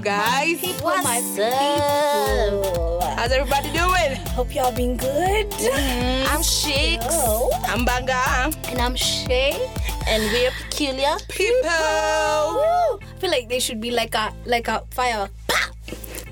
guys? What's my up? How's everybody doing? Hope y'all been good. I'm Shix. Oh. I'm Banga. And I'm Shay. And we're peculiar. People. I feel like they should be like a like a fire.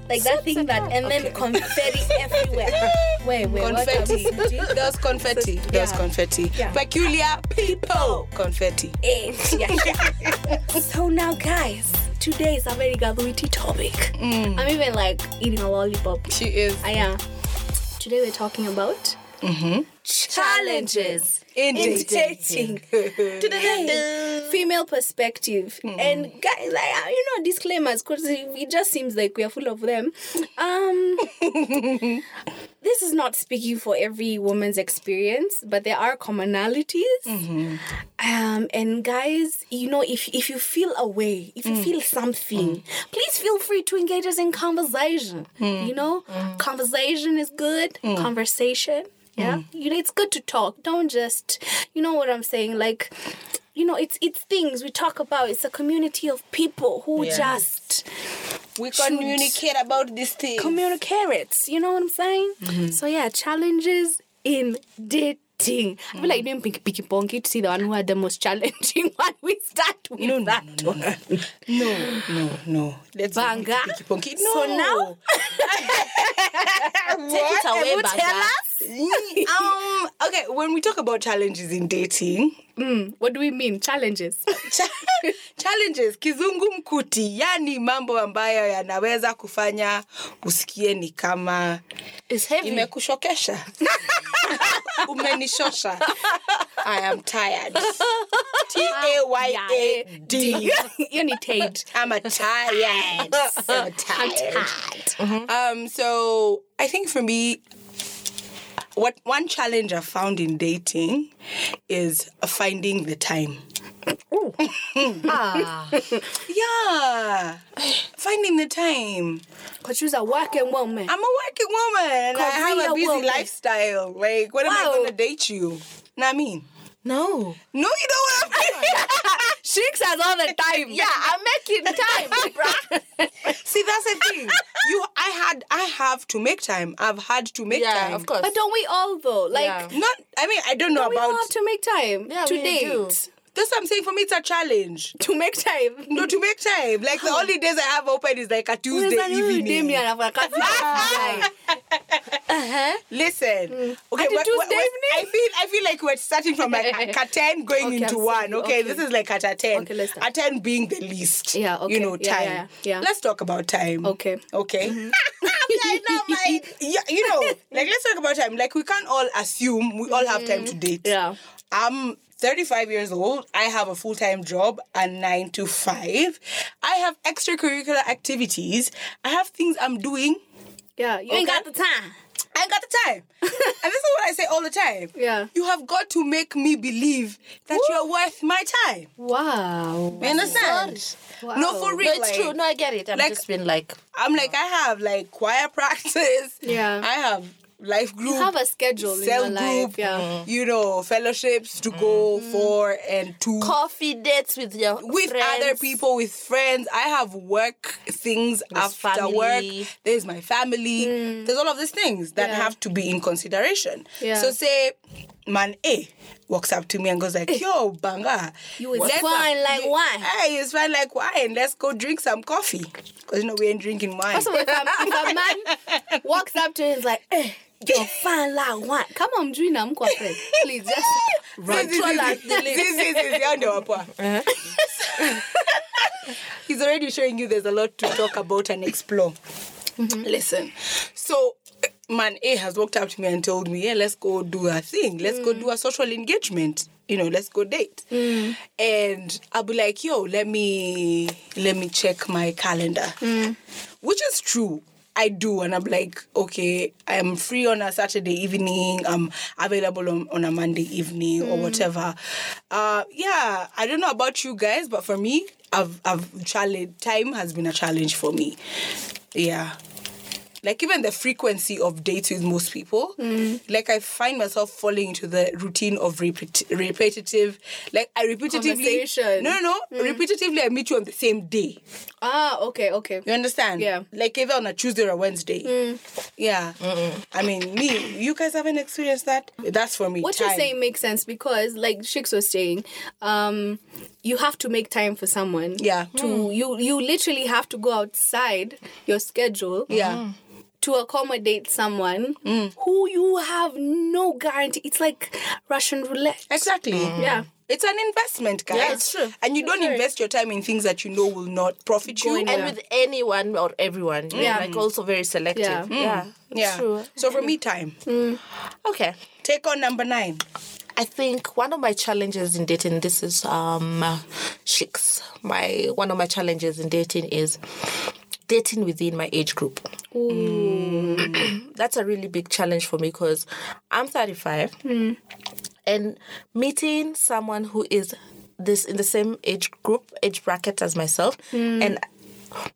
Like that thing that and then confetti everywhere. Wait, wait, what are Confetti. we doing? There's confetti. Yeah. There's confetti. Yeah. Peculiar people. Confetti. Eh, yeah. so now guys, today is a very galuiti topic. Mm. I'm even like eating a lollipop. She is I am. Today we're talking about challenges in in dating. dating. female perspective. Hmm. And guys like you know disclaimers because it just seems like we are full of them. Um this is not speaking for every woman's experience but there are commonalities. Mm-hmm. Um and guys you know if if you feel a way if you mm. feel something mm. please feel free to engage us in conversation mm. you know? Conversation is good. Conversation yeah? You know it's good to talk don't just you know what i'm saying like you know it's it's things we talk about it's a community of people who Yeah. just We communicate about these things. communicate you know what i'm saying mm-hmm. so yeah challenges in dating I feel like doing pinky pinky ponky to see the one who had the most challenging one. We start with No, no, that no, no, no, no, no. Let's Banga. picky, picky. No. So now- Take it away, Banga. tell us um. Okay. When we talk about challenges in dating, mm, what do we mean challenges cha- challenges kizungu mkuti, yani mambo ambayo yanaweza kufanya usikie ni kama It's heavy. imekushokesha umenishosha i am tired t a y a d you need Tate. i'm a tired i'm a tired um so i think for me what one challenge i found in dating is finding the time ah. yeah finding the time Because she's a working woman. I'm a working woman and I have a busy woman. lifestyle. Like, when am I going to date you? Know what I mean? No. No, you don't I mean? Shix has all the time. Yeah, I'm making time, bruh. See, that's the thing. You, I had, I have to make time. I've had to make yeah, time. of course. But don't we all though? Like, Yeah. Not, I mean, I don't know about. we all have to make time Yeah, to we date. That's what I'm saying. For me, it's a challenge. To make time. No, to make time. Like the only days I have open is like a Tuesday evening. Damian after kazi ya uh-huh. Listen, okay, what- what- Tuesday evening? I feel I feel like we're starting from like at ten going Okay, into one. Okay, Okay. this is like at a ten. Okay, let's start. At ten being the least. Yeah, okay. You know, Yeah, time. yeah, yeah. Let's talk about time. Okay. Mm-hmm. Okay. Know, my- yeah, you know, like let's talk about time. Like we can't all assume we all have time to date. Mm-hmm. Yeah. I'm 35 years old. I have a full time job and nine to five. I have extracurricular activities. I have things I'm doing. Yeah. You ain't got the time. I ain't got the time. and this is what I say all the time. Yeah. You have got to make me believe that you're worth my time. Wow. You understand? Wow. No, for No, real. it's like, true. No, I get it. I'm like- just been like, I'm like, I have like choir practice. Yeah. I have life group. You have a schedule in cell your group. life. Yeah. Mm, you know, fellowships to go mm-hmm. for and to coffee dates with your with friends. other people, with friends. I have work things after family. work. There's my family. Mm. There's all of these things that Yeah. have to be in consideration. Yeah. So say man A walks up to me and goes like, eh. "Yo, banga, You is let's fine like you- wine." Hey, it's fine like wine. Let's go drink some coffee. Cause you know we ain't drinking wine. Also, if a, if a man walks up to you and is like, eh, you're fine like what? Come on, join them, friend. Please, just This is- control this is- this is the upper. Uh-huh. He's already showing you there's a lot to talk about and explore. Mm-hmm. Listen, so man A has walked up to me and told me, "Yeah, let's go do a thing. Let's go do mm. a social engagement. You know, let's go date." Mm. And I'll be like, "Yo, let me let me check my calendar," mm. which is true. I do, and I'm like, okay, I'm free on a Saturday evening. I'm available on, on a Monday evening or whatever. Uh, yeah, I don't know about you guys, but for me, I've I've challenge time has been a challenge for me. Yeah. Like even the frequency of dates with most people. Mm. Like I find myself falling into the routine of repeat, repetitive. Like I repetitively. No, no, no. Repetitively, I meet you on the same day. Ah, okay, okay. You understand? Yeah. Like either on a Tuesday or a Wednesday. Yeah. I mean, me, you guys haven't experienced that. That's for me. What time. you're saying makes sense because, like Shix was saying, um, you have to make time for someone. Yeah. To you, you literally have to go outside your schedule. Yeah. To accommodate someone who you have no guarantee. It's like Russian roulette. Exactly. Yeah. It's an investment, guys. Yeah, it's true. And you don't invest your time in things that you know will not profit you. And with anyone or everyone, you're Yeah. like also very selective. Yeah. Yeah, yeah. true. So for me, time. Okay. Take on number nine. I think one of my challenges in dating, this is um, uh, Shix. My one of my challenges in dating is dating within my age group. Mm. That's a really big challenge for me because I'm 35, mm. and meeting someone who is this in the same age group, age bracket as myself, mm. and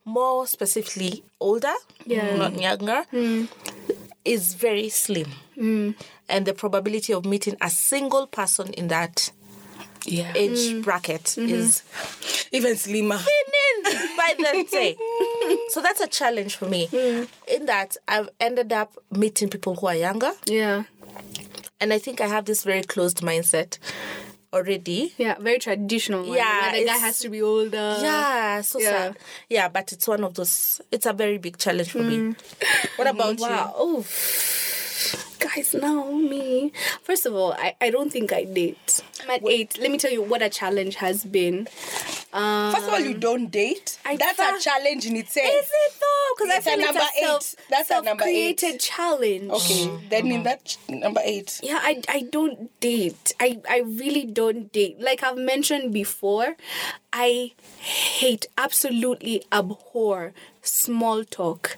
more specifically older, Yeah. not younger, is very slim. And the probability of meeting a single person in that Yeah. age mm. bracket mm-hmm. is Even slimmer. by the day. So that's a challenge for me. In that I've ended up meeting people who are younger, Yeah. and I think I have this very closed mindset already. Yeah. Very traditional. One, Yeah, Where the guy has to be older. Yeah, so yeah. sad. Yeah, but it's one of those. It's a very big challenge for me. Mm. What about Wow. Oh. Guys, now me. First of all, I, I don't think I date. I'm at eight. Let me tell you what a challenge has been. Um, First of all, you don't date. I That's fa- a challenge in itself. Is it though? Because I It's a feel it's number a eight. self, That's a number eight. self-created challenge. Okay, then in that ch- number eight. Yeah, I, I don't date. I, I really don't date. Like I've mentioned before, I hate, absolutely abhor small talk.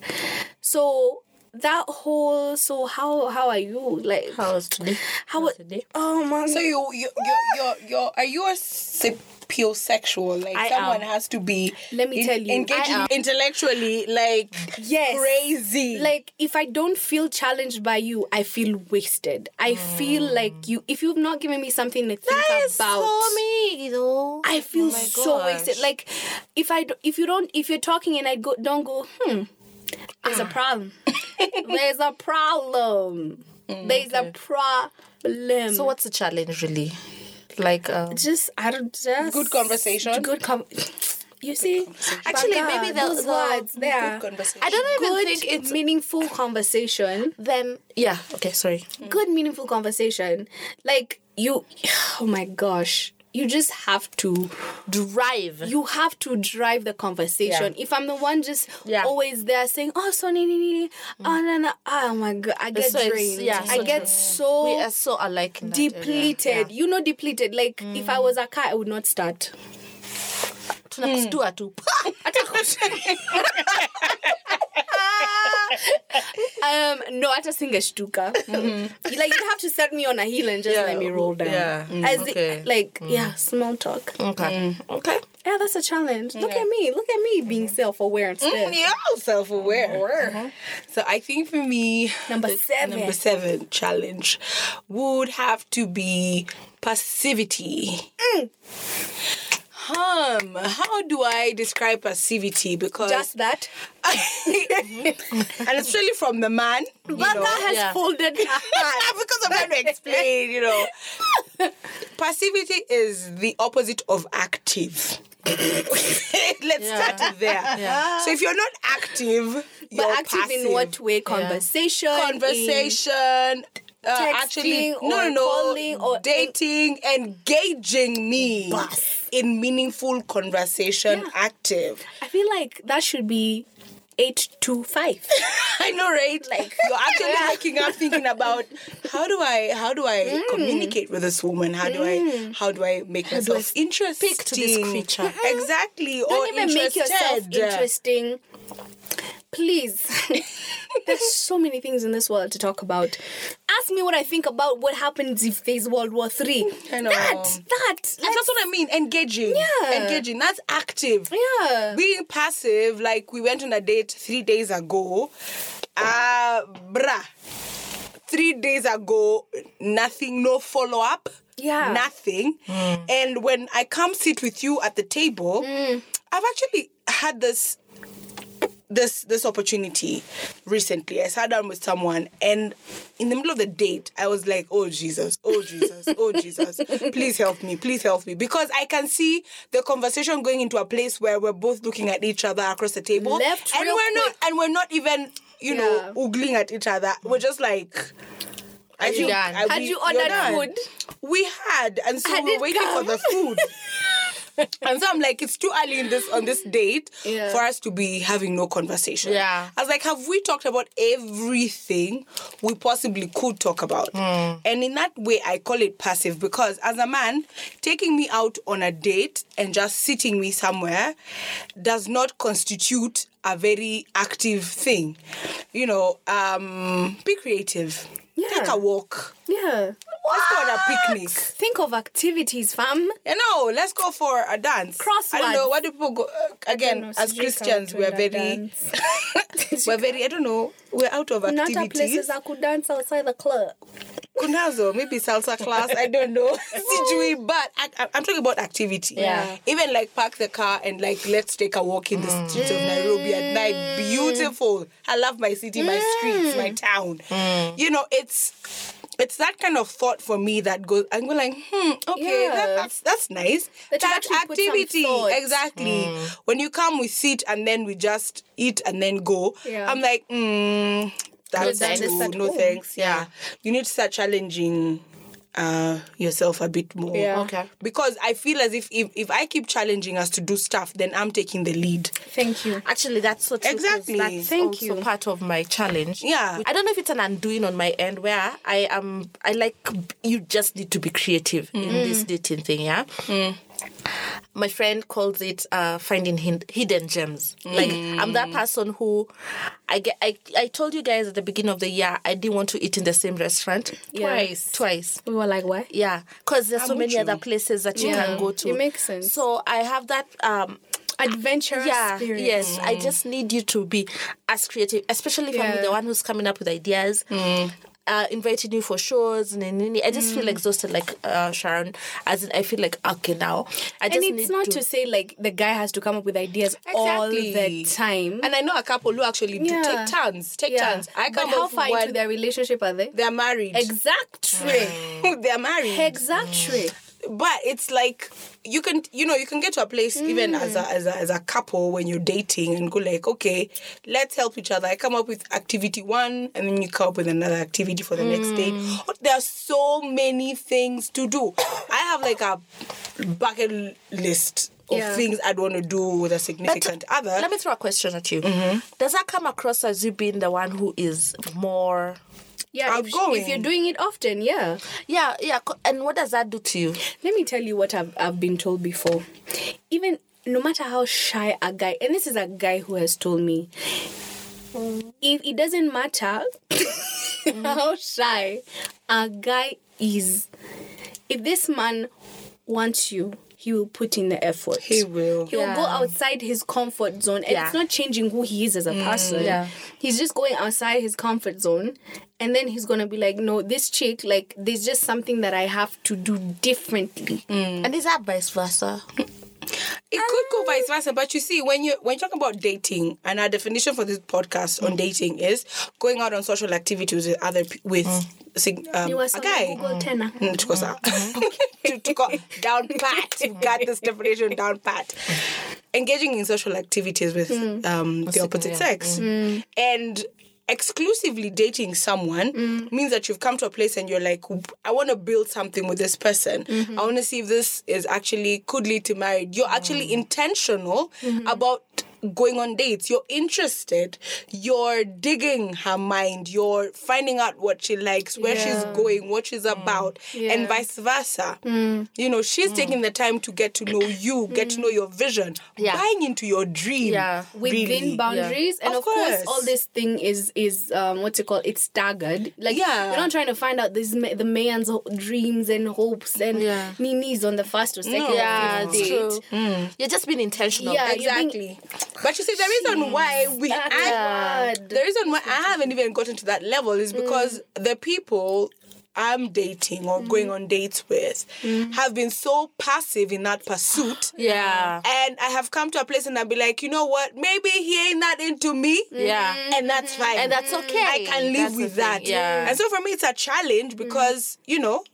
So that whole so how how are you like How was today? how was today? oh man So you you you you you are you a sapiosexual? Like I someone am. has to be. Let me tell you, I engaging intellectually, like yes crazy. like if i don't feel challenged by you i feel wasted i feel like you if you've not given me something to think That is about so me, though. I feel Oh so gosh. wasted. Like if I do- if you don't if you're talking and I go don't go hmm there's a problem. there's a problem. there's a problem. So what's the challenge really? Like, um, just I don't just Good conversation. Good com- You see, Actually, Banga, maybe those the- words there. good conversation. I don't even Good, think it's meaningful conversation. then. Yeah. Okay. Sorry. Good, meaningful conversation. Like you, oh my gosh, you just have to Drive. you have to drive the conversation. If I'm the one just Yeah. Mm. always there saying, "Oh, so nee, nee, nee, nee. oh no no," oh my god, I get So drained. yeah, I so get true. so we are so alike. Depleted. You know, depleted. Like if I was a car, I would not start. Tunakustua tu. Um, no, I just think a stuka. Like you have to set me on a hill and just Yeah, let me roll down. yeah, mm, As the- okay. like yeah, small talk. Okay. Okay. Yeah, that's a challenge. Look at me. Look at me being self-aware and stuff. Mm, you're all self-aware. So I think for me, Number seven. number seven challenge would have to be passivity. Um, how do I describe passivity? Because Just that. and especially from the man, Banga know, has yeah. folded hands. because I'm trying to explain, you know. Passivity is the opposite of active. Let's start there. Yeah. So if you're not active, But you're active passive. in what way? Conversation. in- Uh, actually, texting no, or no, calling or- dating, engaging me Bus. in meaningful conversation, active. I feel like that should be eight to five. I know, right? Like you're actually waking up thinking about how do I how do I Mm. communicate with this woman? How do I how do I make myself interesting speak to this creature? Exactly. Don't or even make yourself interesting. Please. There's so many things in this world to talk about. Ask me what I think about what happens if there's World War Three. I know. That, that, That's what I mean. Engaging. Yeah. Engaging. That's active. Yeah. Being passive, like we went on a date three days ago. uh, bruh, three days ago, nothing, no follow up. Yeah. Nothing. And when I come sit with you at the table, I've actually had this this this opportunity recently. I sat down with someone and in the middle of the date, I was like, oh Jesus, oh Jesus, oh Jesus, please help me, please help me. Because I can see the conversation going into a place where we're both looking at each other across the table. Left and we're not and we're not even, you know, Yeah. oogling at each other. We're just like I you done? Had we- you ordered food? We had, and so Had we were waiting for the food. and so I'm like, it's too early in this on this date Yeah. for us to be having no conversation. Yeah. I was like, have we talked about everything we possibly could talk about? Hmm. And in that way, I call it passive because as a man, taking me out on a date and just sitting me somewhere does not constitute a very active thing. You know, um, be creative. Yeah. Take a walk. Yeah. Let's go on a picnic. Think of activities, fam. You know, let's go for a dance. Cross, I don't know. What do people go? Uh, again, know, as Christians, we're very, we're very. I don't know. We're out of activities. Not a places. I could dance outside the club. Kunazo, maybe salsa class. I don't know. Sijui, but I, I'm talking about activity. Yeah. Even like park the car and like let's take a walk in the streets of Nairobi at night. Beautiful. I love my city, my streets, my town. You know, it's. It's that kind of thought for me that goes. I'm going like, hmm, okay, that- that's that's nice. That you That's actually put some activity, exactly. When you come, we sit and then we just eat and then go. Yeah. I'm like, mm, that's thanks. too, At no thanks. Yeah. you need to start challenging uh, yourself a bit more. Yeah. Okay. Because I feel as if, if if I keep challenging us to do stuff, then I'm taking the lead. Thank you. Actually, that's so true. 'cause Exactly. That's Thank also you. part of my challenge. Yeah. I don't know if it's an undoing on my end where I am. I like you just need to be creative in this dating thing. Yeah. My friend calls it uh, finding hin- hidden gems. Like I'm that person who, I get. I I told you guys at the beginning of the year I didn't want to eat in the same restaurant Yeah. twice. Twice. We were like, why? Yeah, because there's so many you. other places that you Yeah, can go to. it makes sense. So I have that um, Adventurous yeah spirit. yes i just need you to be as creative especially if i'm the one who's coming up with ideas uh, inviting you for shows and then I just feel exhausted like uh, Sharon as in I feel like okay now I just And it's not to, to say like the guy has to come up with ideas all the time. And I know a couple who actually do take turns. Take yeah. turns. I but come how off far into their relationship are they? they're married. Exactly. they're married. exactly. But it's like you can you know you can get to a place even as a, as a as a couple when you're dating and go like okay let's help each other. I come up with activity one and then you come up with another activity for the next day. Oh, there are so many things to do. I have like a bucket list of Yeah. things i'd want to do with a significant other. let me throw a question at you. Mm-hmm. does that come across as you being the one who is more Yeah, if, if you're doing it often, yeah. yeah yeah and what does that do to you Let me tell you what I've, I've been told before. Even no matter how shy a guy, and this is a guy who has told me, if it doesn't matter mm-hmm. how shy a guy is, if this man wants you, he will put in the effort. He will. He will go outside his comfort zone, and Yeah. it's not changing who he is as a mm. person. Yeah. He's just going outside his comfort zone, and then he's gonna be like, "No, this chick, like, there's just something that I have to do differently." Mm. and is that vice versa It could go vice versa, but you see, when you when you talk about dating, and our definition for this podcast Mm. on dating is going out on social activities with other pe- with sig- um, a guy. Google tenor. Mm, tuko sawa. To- tuko down pat. You got this definition down pat. Engaging in social activities with Mm. um, the opposite yeah. sex, and exclusively dating someone Mm. means that you've come to a place and you're like, I want to build something with this person. Mm-hmm. I want to see if this is actually could lead to marriage. You're actually intentional Mm-hmm. about going on dates. You're interested. You're digging her mind. You're finding out what she likes, where she's going, what she's about, and Yeah. Mm. vice versa. You know, she's taking the time to get to know you, get to know your vision, Yeah. buying into your dream. Yeah. Within really. boundaries, and Of of, course. course. all this thing is is um what's it called? It's staggered. Like Yeah. you're not trying to find out this the man's dreams and hopes and Yeah. ninis on the first or second. or yeah fifth it's date. true you're just being intentional Yeah, you're being- Exactly. But you see, the reason why we I, the reason why I haven't even gotten to that level is because mm. the people I'm dating or going mm. on dates with mm. have been so passive in that pursuit. Yeah. And I have come to a place and I'll be like, you know what? Maybe he ain't that into me. Mm-hmm. Yeah. And that's mm-hmm. fine. And that's okay. I can live That's with thing, that. yeah. And so for me, it's a challenge because, you know,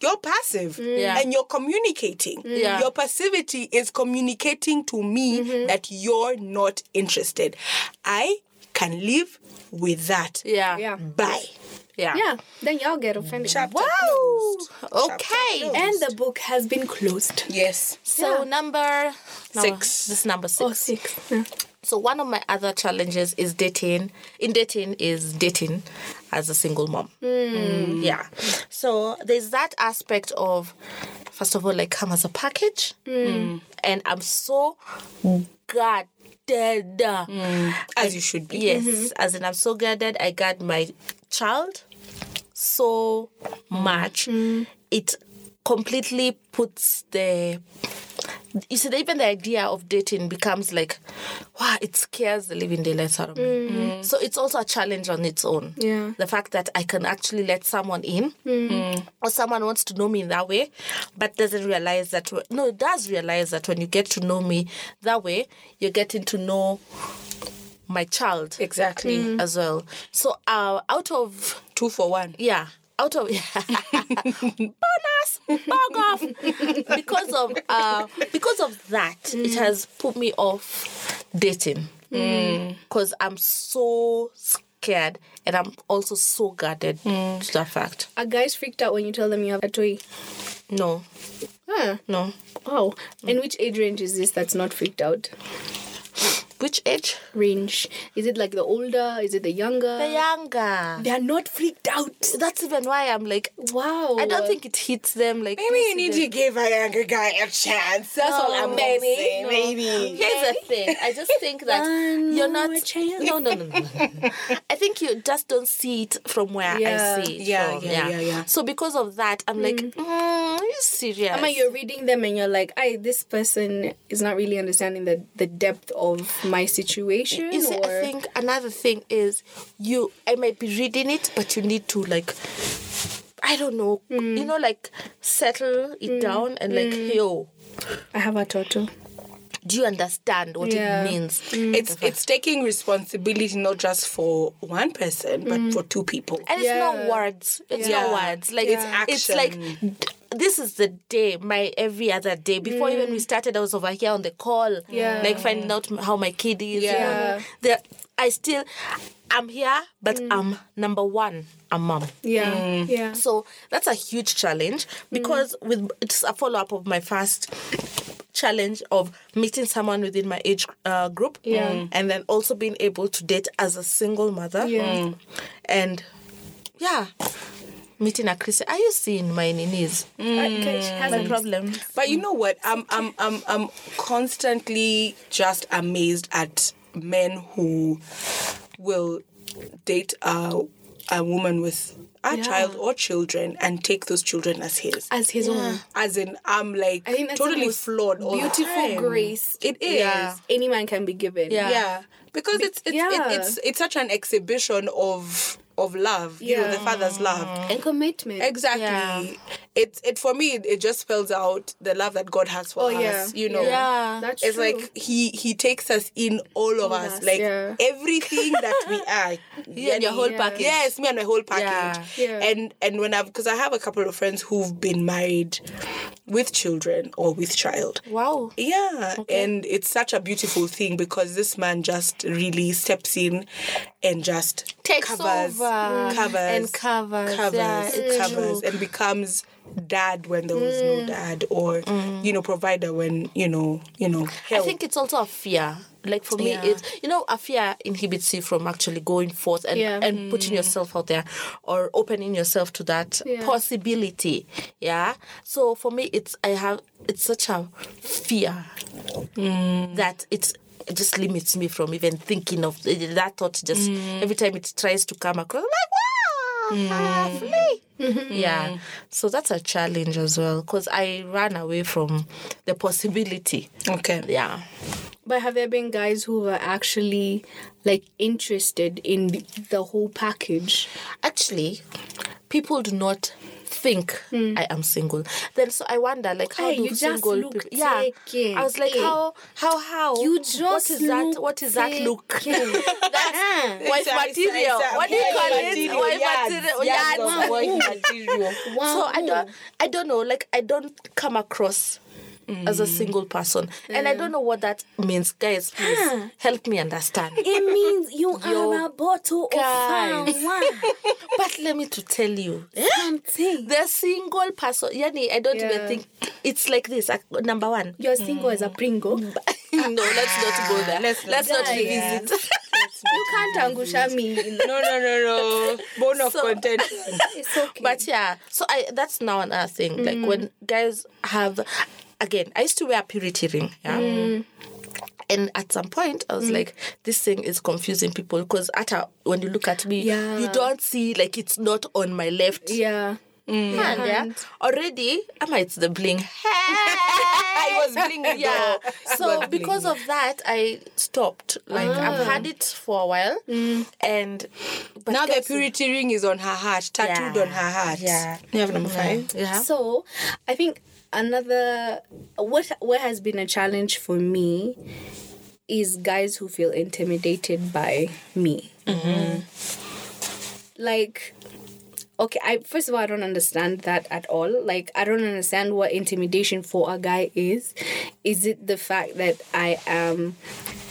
you're passive mm. Yeah. and you're communicating. Mm. Yeah. Your passivity is communicating to me mm-hmm. that you're not interested. I can live with that. Yeah. Yeah. Bye. Yeah. Yeah. Then y'all get offended. Chapter Wow. closed. Okay. closed. And the book has been closed. Yes. So Yeah. number no, Six. This is number six. Oh, six. Yeah. So one of my other challenges is dating. In dating is dating as a single mom. Mm, Yeah. So there's that aspect of, first of all, like come as a package, Mm. and I'm so guarded. As you should be. Yes, as in I'm so guarded. I guard my child so much. Mm-hmm. It completely puts the you see, even the idea of dating becomes like, wow, it scares the living daylights out of me. Mm-hmm. Mm-hmm. So it's also a challenge on its own. Yeah. The fact that I can actually let someone in, or someone wants to know me in that way, but doesn't realize that, no, it does realize that when you get to know me that way, you're getting to know my child Exactly. as well. So uh, out of Two for one. yeah out of bonus bug off because of uh because of that it has put me off dating because i'm so scared and i'm also so guarded to that fact Are guys freaked out when you tell them you have a toy? no Huh. no Oh. And which age range is this that's not freaked out? Which age Range. Is it like the older? Is it the younger? the younger They are not freaked out. that's even why i'm like Wow. i don't think it hits them like Maybe you need to give a younger guy a chance. That's all I'm maybe. gonna. No. Maybe. Here's the thing. I just think that One you're not. more chance. No, no, no, no, no. I think you just don't see it from where Yeah. I see it. Yeah, from. yeah, yeah, yeah. yeah, So because of that, I'm like, mm, are you serious? Ama, you're reading them and you're like, I this person is not really understanding the, the depth of my situation. You see, or I think another thing is you. I might be reading it, but you need to like. I don't know. Mm. You know, like settle it mm. down and like, mm. yo, I have a turtle. do you understand what Yeah. it means? Mm. It's it's taking responsibility not just for one person, but for two people. and it's not words it's Yeah. not words like It's it's like action. d- this is the day my every other day before even we mm. started i was over here on the call Yeah. like finding out how my kid is Yeah. the, i still i'm here but mm. i'm number one a mom Yeah. Mm. Yeah. so that's a huge challenge because with it's a follow up of my first challenge of meeting someone within my age uh, group Yeah. Mm. and then also being able to date as a single mother Yeah. and yeah meeting a christian are you seeing my knees Okay, mm. uh, she has my a problem But you know what? I'm I'm I'm I'm constantly just amazed at men who will date a a woman with a child or children and take those children as his. as his own. As in, I'm like I think that's the totally most flawed. All Beautiful time. grace It is. Yeah. any man can be given. Yeah. Yeah, because it's it's, yeah. it, it's it's such an exhibition of of love. You know, the father's love. And commitment. Exactly. Yeah. It's it for me. It, it just spells out the love that God has for Oh, us. yeah. You know. Yeah. That's It's true. like he he takes us in all of us, us, like yeah. everything that we are. You and your whole Yeah. package Yes, me and my whole package. Yeah. Yeah. And and when I've because I have a couple of friends who've been married with children or with child. wow Yeah, and it's such a beautiful thing because this man just really steps in and just Takes covers, over covers, and covers. covers, Yeah, covers, true. and becomes dad when there was no mm. dad, or you mm. know, provider when you know, you know, I think it's also a fear. Like for me, Yeah. it's you know a fear inhibits you from actually going forth and, Yeah. and putting mm. yourself out there or opening yourself to that Yeah. possibility. Yeah. So for me, it's I have it's such a fear that it's it just limits me from even thinking of eh, that thought. Just every time it tries to come across, I'm like, wow, flee. Mm. Yeah. Mm. So that's a challenge as well because I ran away from the possibility. okay, Yeah. But have there been guys who were actually like interested in the, the whole package? Actually, people do not think mm. I am single. Then so I wonder like how. Hey, do you just single look people Yeah. taken. I was like Hey. how how how You what just is that what is that look? taken. That's wife It's a- it's a- material. What do you call it? material, Wife material. yards yards. material. So I don't I don't know, like I don't come across as Mm. a single person. And I don't know what that means. Guys, please Huh. help me understand. It means you Yo, are a bottle guys. of wine. but let me to tell you. Something. The single person, Yani, I don't Yeah. even think it's like this. uh, Number one, You're single as a pringo. no, let's not go there. Let's- Let's, not Guys. revisit. You can't angusha me. No, no, no, no. Bone of So- contention. It's okay. But yeah, so I that's now another thing. Like when guys have, again, I used to wear a purity ring. Yeah. Mm. And at some point, I was mm. like, this thing is confusing people because at a, when you look at me, Yeah. you don't see like it's not on my left yeah. Mm. hand. Yeah. hand. Already, I might it's the bling. I was blinging. yeah. So because of that, I stopped. Like I've ah. had it for a while, and but now the purity ring is on her heart, tattooed Yeah. on her heart. Yeah. You have number five. Yeah. So, I think another what what has been a challenge for me is guys who feel intimidated by me. Mm-hmm. Like okay, I first of all I don't understand that at all. Like I don't understand what intimidation for a guy is. Is it the fact that I am I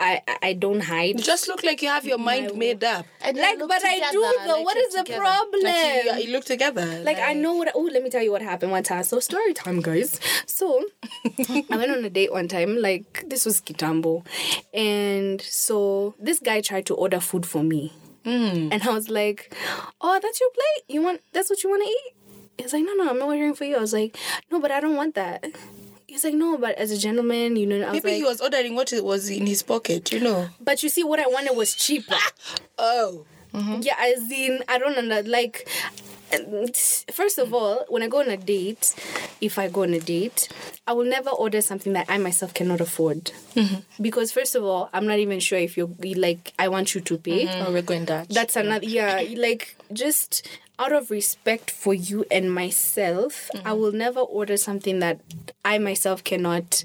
I- I don't hide? You just look like you have your mind made up. And Like, look but I do though. like what you're the together. problem? Like you, you look together. Like I know what. Oh, let me tell you what happened one time. So story time, guys. So I went on a date one time. Like this was Kitambo, and so this guy tried to order food for me, hmm. and I was like, "Oh, that's your plate. You want? That's what you want to eat?" He's like, "No, no, I'm not ordering for you." I was like, "No, but I don't want that." He's like, "No, but as a gentleman, you know." I was Maybe like, he was ordering what it was in his pocket, you know. "But you see, what I wanted was cheaper." Oh. Mm-hmm. Yeah, as in, I don't know, like, first of all, when I go on a date, if I go on a date, I will never order something that I myself cannot afford. Mm-hmm. Because, first of all, I'm not even sure if you're like, I want you to pay. Mm-hmm. Oh, we're going Dutch. That's another, yeah, like, just out of respect for you and myself, I mm-hmm. will never order something that I myself cannot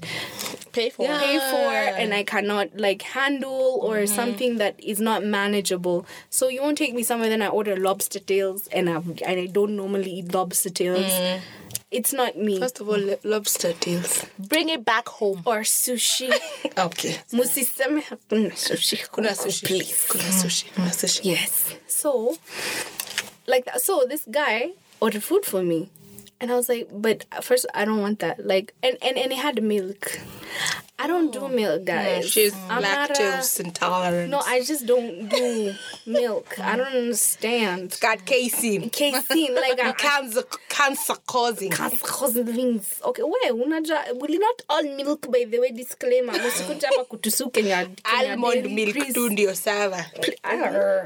pay for. Yeah. pay for and I cannot like handle or mm-hmm. something that is not manageable. So you won't take me somewhere then I order lobster tails and I and I don't normally eat lobster tails. Mm. It's not me. First of all, lo- lobster tails. Bring it back home. or sushi. Okay. Musiseme hakuna sushi. Kuna sushi. Please. Kuna sushi. Kuna sushi. Yes. So, like. So this guy ordered food for me, and I was like, but first I don't want that. Like, and and and it had milk. I don't do oh. milk, guys. She's I'm not a- lactose intolerant. No, I just don't do milk. I don't understand. It's got casein. Casein, like I, Cancer, cancer causing. Cancer causing things. Okay, we unajua will not all milk by the way disclaimer. Msikuja hapa kutusu Kenya. Kenya Almond milk please. tu ndio sawa.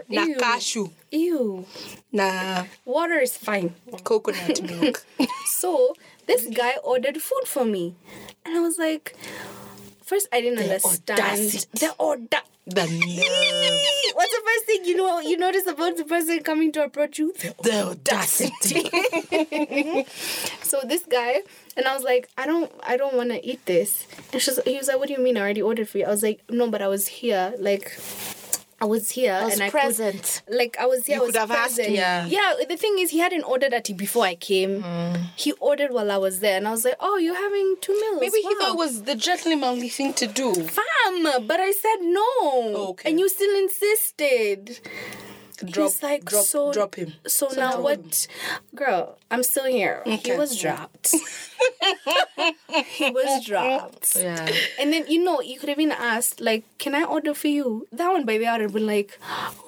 Na cashew. Ew. Na Water is fine. coconut milk. So this guy ordered food for me, and I was like, first I didn't understand audacity. the order. the nerve. What's the first thing you know you notice about the person coming to approach you? The audacity. So this guy, and I was like, I don't, I don't want to eat this. And she was, he was like, What do you mean? I already ordered for you. I was like, No, but I was here, like. I was here I was and I present. Could, like I was here. You I was could have present. him. Yeah. Yeah. The thing is, he hadn't ordered at it before I came. Hmm. He ordered while I was there, and I was like, "Oh, you're having two meals." Maybe he thought it was the gentlemanly thing to do. fam, but I said no. Okay. And you still insisted. Drop, He's like, drop, so, drop him. So, So now what? Girl, I'm still here. He was dropped. he was dropped. Yeah. And then, you know, you could have been asked, like, can I order for you? That one, by the way, I would have been like,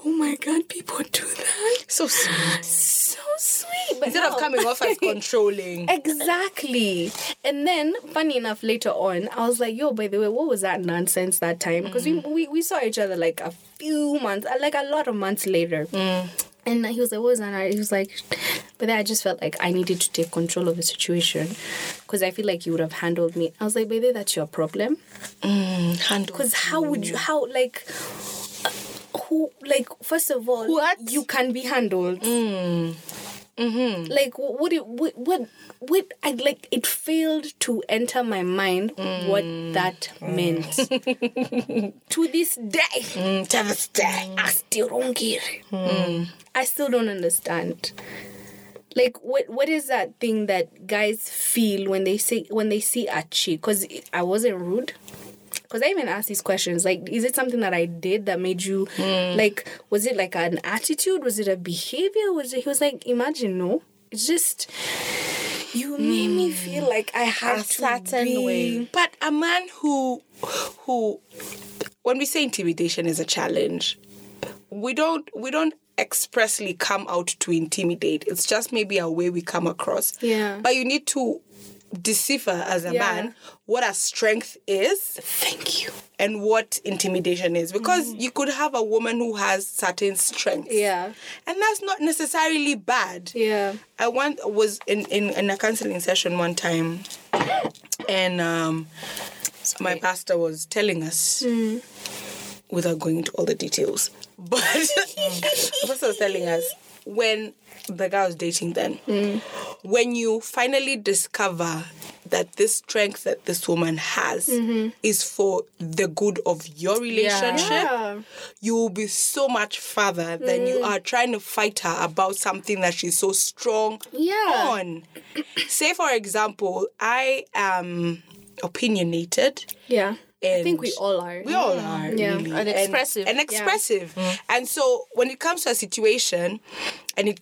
oh my God, people do that. So sweet. So sweet. But Instead of coming off as controlling. Exactly. And then, funny enough, later on, I was like, yo, by the way, what was that nonsense that time? Because we, mm. we, we saw each other like a few months, uh, like a lot of months later. And he was like, what was that? He was like, But then I just felt like I needed to take control of the situation because I feel like you would have handled me. I was like, baby, that's your problem. Handle. Because how would you, how, like, uh, who, like, first of all, What? you can be handled. Mm-hmm. Like, wh- what, it, what, what, what, I, like, it failed to enter my mind what mm. that meant. to this day, Mm, to this day. I still don't get it. Mm. I still don't understand. Like what what is that thing that guys feel when they say when they see a chick? Because I wasn't rude. Because I even asked these questions. Like, is it something that I did that made you hmm. like? Was it like an attitude? Was it a behavior? Was it? He was like, imagine no. It's just you made me hmm. feel like I had A to certain be- way. But a man who, who, when we say intimidation is a challenge, we don't we don't expressly come out to intimidate. It's just maybe a way we come across. Yeah. But you need to decipher as a Yeah. man what a strength is Thank you. and what intimidation is because you could have a woman who has certain strengths Yeah. and that's not necessarily bad Yeah. I want was in, in in a counseling session one time, and um, my pastor was telling us, without going into all the details, but the pastor was telling us when the guy was dating then, mm. when you finally discover that this strength that this woman has mm-hmm. is for the good of your relationship Yeah. you will be so much further than you mm. are trying to fight her about something that she's so strong Yeah. on. Say, for example, I am opinionated. Yeah. I think we all are. We all mm. are Yeah. really And expressive. and, expressive. And so when it comes to a situation, and it,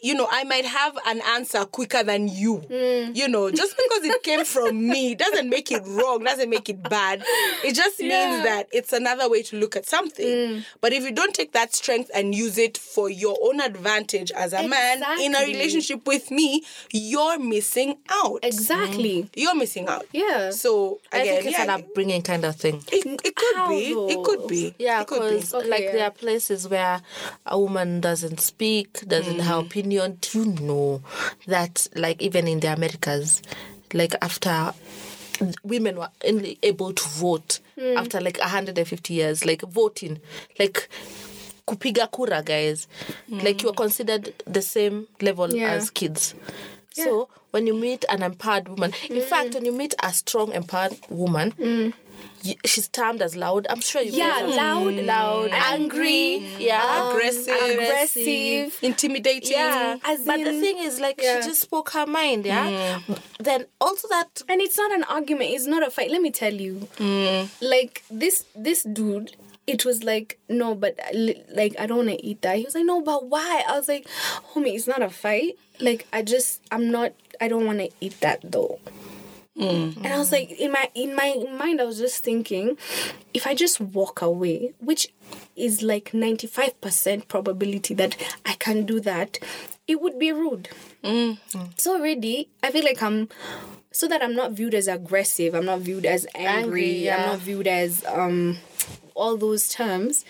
you know, I might have an answer quicker than you. Mm. You know, just because it came from me doesn't make it wrong, doesn't make it bad. It just Yeah. means that it's another way to look at something. Mm. But if you don't take that strength and use it for your own advantage as a man in a relationship with me, you're missing out. Exactly. Mm. You're missing out. Yeah. So I again, think it's yeah, an upbringing kind of thing. it, it could How be. It could be. Yeah, it could be. because Okay, like yeah. there are places where a woman doesn't speak, doesn't have opinion. Do you know that like even in the Americas, like after women were only able to vote hmm. after like 150 years, like voting, like kupiga kura guys, hmm. like you are considered the same level Yeah. as kids. So when you meet an empowered woman, in hmm. fact, when you meet a strong empowered woman, y- she's termed as loud. I'm sure you Yeah, guys have- loud, mm. loud, angry, yeah, um, Aggressive. aggressive. Intimidating. Yeah, As but the thing is, like, yeah. she just spoke her mind, yeah. Mm. Then also that And it's not an argument. It's not a fight. Let me tell you. Mm. Like this, this dude. It was like no, but uh, like I don't want to eat that. He was like no, but why? I was like, homie, it's not a fight. Like I just, I'm not. I don't want to eat that though. And I was like, in my in my mind, I was just thinking, if I just walk away, which is like ninety five percent probability that I can do that, it would be rude. So already, I feel like I'm so that I'm not viewed as aggressive. I'm not viewed as angry. Angry, I'm not viewed as um all those terms.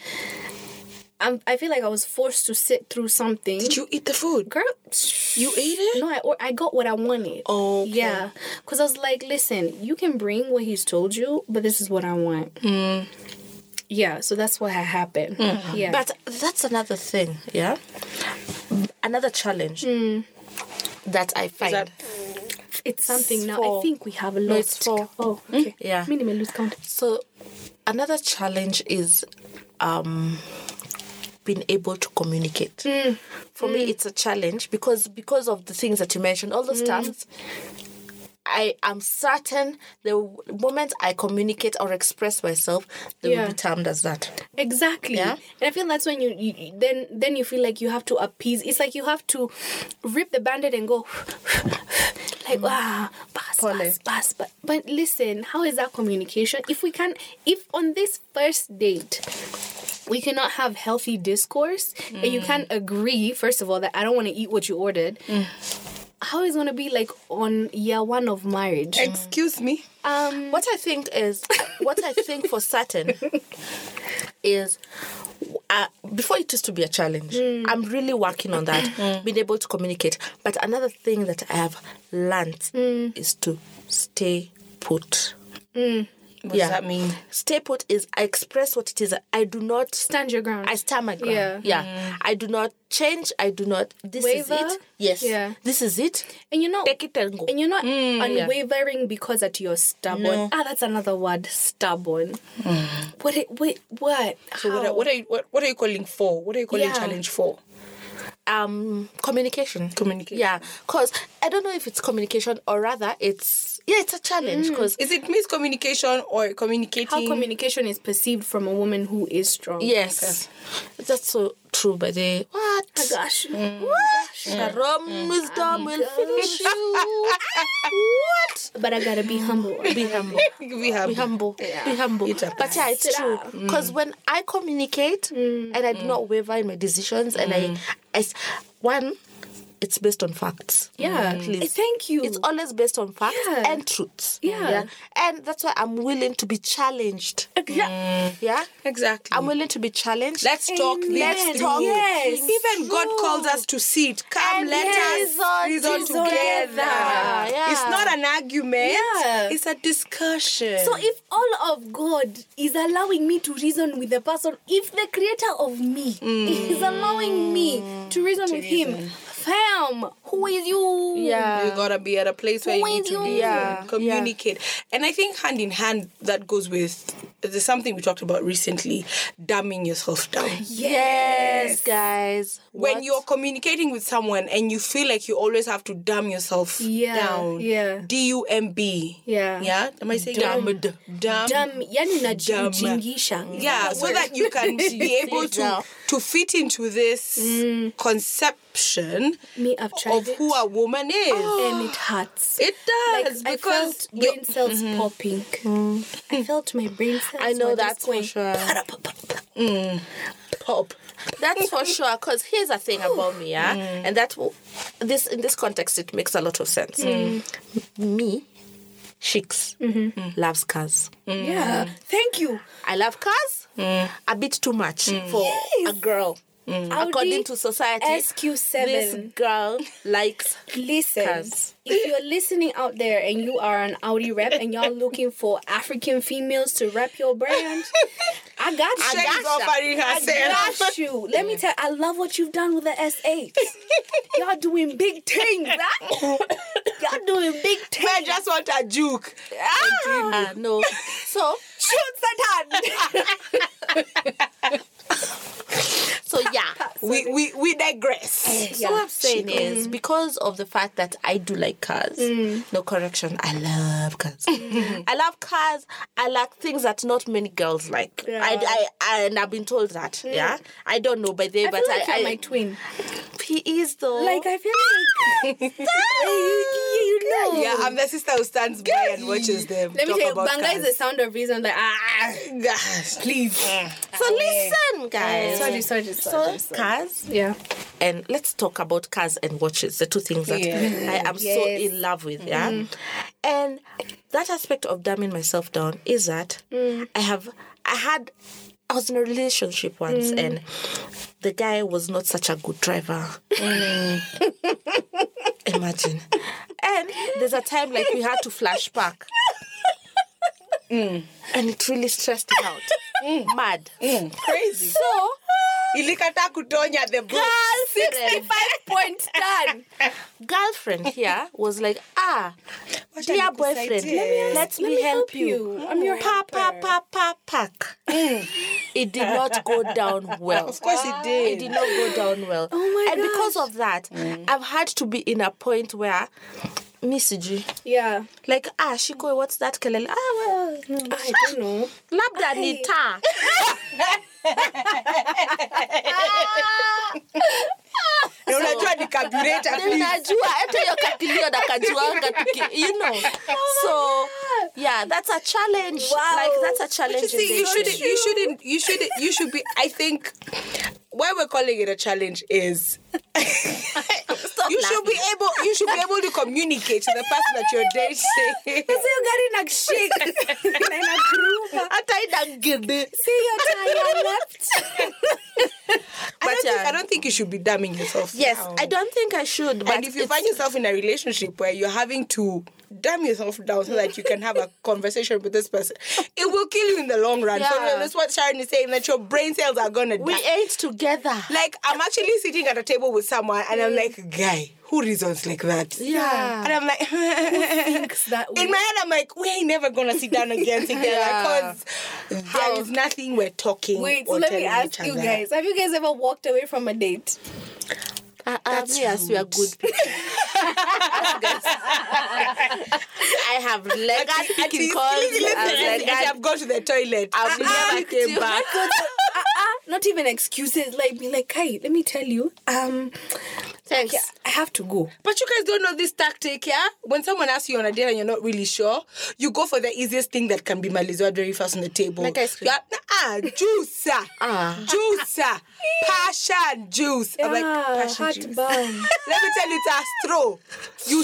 I'm, I feel like I was forced to sit through something. Did you eat the food? Girl, You ate it? no, I, or I got what I wanted. Okay. Yeah. Because I was like, listen, you can bring what he's told you, but this is what I want. Hmm. Yeah, so that's what had happened. Hmm. Yeah. But that's another thing, yeah. Another challenge hmm. that I find. that- it's something now. I think we have a No, lot. it's for- Oh, okay. Yeah. Minimum lose count. So another challenge is um being able to communicate. Mm. For me mm. it's a challenge because because of the things that you mentioned, all those mm. terms I am certain the moment I communicate or express myself, they Yeah. will be termed as that. Exactly. Yeah. And I feel that's when you, you then then you feel like you have to appease. It's like you have to rip the bandit and go like wow, pass Pole. pass pass. But but listen, how is that communication? If we can, if on this first date. We cannot have healthy discourse, and you can't agree. First of all, that I don't want to eat what you ordered. How is it gonna be like on year one of marriage? Excuse me. Um, What I think is, what I think for certain is uh, before it used to be a challenge. Hmm. I'm really working on that, being able to communicate. But another thing that I have learned Hmm. is to stay put. What Yeah. does that mean? Stay put is I express what it is. I do not Stand your ground. I stand my ground. Yeah. Yeah. I do not change. I do not. This is it. Yes. Yeah. This is it. and you know, Take it and go. and you're not unwavering because that you're stubborn. No. Ah, that's another word, stubborn. What? It, wait, what? So what are, what are you what, what are you calling for? What are you calling Yeah. challenge for? um communication. Communication. Yeah. Cause I don't know if it's communication or rather it's yeah it's a challenge. Mm. Cause Is it miscommunication or communicating? How communication is perceived from a woman who is strong. yes, that's so true. But the what? Oh gosh. Mm. Mm. What? The wrong wisdom will finish you. what? But I gotta be humble. Be humble. we have be humble be humble It's but yeah it's true down. because when i communicate and i do not waver in my decisions and I, I s- one it's based on facts Yeah. Mm. Please. Thank you. it's always based on facts Yeah. and truths Yeah. and that's why i'm willing to be challenged yeah. Mm. yeah exactly. i'm willing to be challenged Let's talk Amen. this Let's talk Yes. Even God calls us to sit. Come, And let yes, us reason reason together. together. Yeah. It's not an argument. Yeah. It's a discussion. So if all of God is allowing me to reason with the person, if the creator of me mm. is allowing me to reason with him, fam, who is you? yeah you gotta be at a place where you need is to you? Yeah, communicate. And I think hand in hand that goes with there's something we talked about recently, dumbing yourself down. yes guys When What? you're communicating with someone and you feel like you always have to dumb yourself Yeah, down. yeah. D U M B. Yeah. Yeah. Am I saying Dumb. Dumb. Dumb. Dumb, yani Dumb. najingisha. Yeah, so that you can be able to to fit into this mm. Conception Me, I've tried of it. who a woman is. and it hurts. It Like, does I because felt you- brain cells mm-hmm. popping. Mm. I felt my brain cells. I know that's just for going sure. pop. Mm. That's for sure. Because here's the thing about me, yeah, mm. and that this in this context it makes a lot of sense. Me, Shix, mm-hmm. loves cars. Yeah. Thank you. I love cars a bit too much for a girl. According to society, SQ7. this girl likes Listen, Cars. if you're listening out there and you are an Audi rep and you're looking for African females to rep your brand, I got you. Gotcha. offering I got you. Let me tell I love what you've done with the S8. Y'all doing big things, huh? Y'all doing big things. I just want a juke. Ah, no. So Shoot Satan! so yeah. We, we, we digress. Eh, so what I'm saying is because of the fact that I do like cars. Mm. No correction, I love cars. Mm-hmm. I love cars. I like things that not many girls like. Yeah. I, I, I and I've been told that. Mm. Yeah, I don't know by the I but feel like I, you're I my twin. he is though. Like I feel like you. Yeah, I'm the sister who stands by and watches them. Let me tell you, Banga is the sound of reason. Like ah, Gosh, please. so listen, guys. sorry, sorry, sorry, So cars Yeah. and let's talk about cars and watches the two things that Yeah. i am so in love with yeah mm-hmm. and that aspect of dumbing myself down is that mm. i have i had I was in a relationship once mm. and the guy was not such a good driver. Mm. Imagine. And there's a time like we had to flash back. And it really stressed me out. Mm. Mad. Mm. Crazy. So Ilikata kutonya the book. Point done. girlfriend here was like, ah, Wacha dear boyfriend, Let me let, me, help, you. you. I'm your pa pa pa pa pack. it did not go down well. Of course it did. It did not go down well. Oh my And because of that, I've had to be in a point where Missy Yeah. like ah shiko what's that kelele ah well I don't know. labda ni taa Na unajua ni carburetor, please. najua hata hiyo kakilio nakajuanga tuki you know so yeah that's a challenge Wow. like that's a You challenge see, you shouldn't, you shouldn't, you shouldn't, you should be. I think why we're calling it a challenge is you should be able, you should be able to communicate to the person that you're dating. Hiyo gari inashake na inagroove. hata ina gidi See your tire left. I, don't think you should be damning yourself. Yes, down. I don't think I should. But And if you find yourself in a relationship where you're having to dumb yourself down so that you can have a conversation with this person, it will kill you in the long run. So that's what Sharon is saying that your brain cells are gonna we die. ate together. Like I'm actually sitting at a table with someone and I'm like, guy, who reasons like that? Yeah. And I'm like, Thinks that in my head, I'm like, we ain't never gonna sit down again together Yeah. because there is nothing we're talking. Wait, or so let me ask you guys: Have you guys ever walked away from a date? Uh, uh, me as we are good people. I have legged Auntie, picking calls. listen, listen, I've listen, Auntie, I've gone to the toilet. I've never picked came back. uh-uh, not even excuses. Like, be like, hey, let me tell you. Um, Thanks. yeah, I have to go. But you guys don't know this tactic, yeah? When someone asks you on a date and you're not really sure, you go for the easiest thing that can be malizwa very fast on the table. Like ice cream. Yeah, ah, juice, ah, juice, passion juice. I'm like, passion juice. Let me tell you, it's a straw. You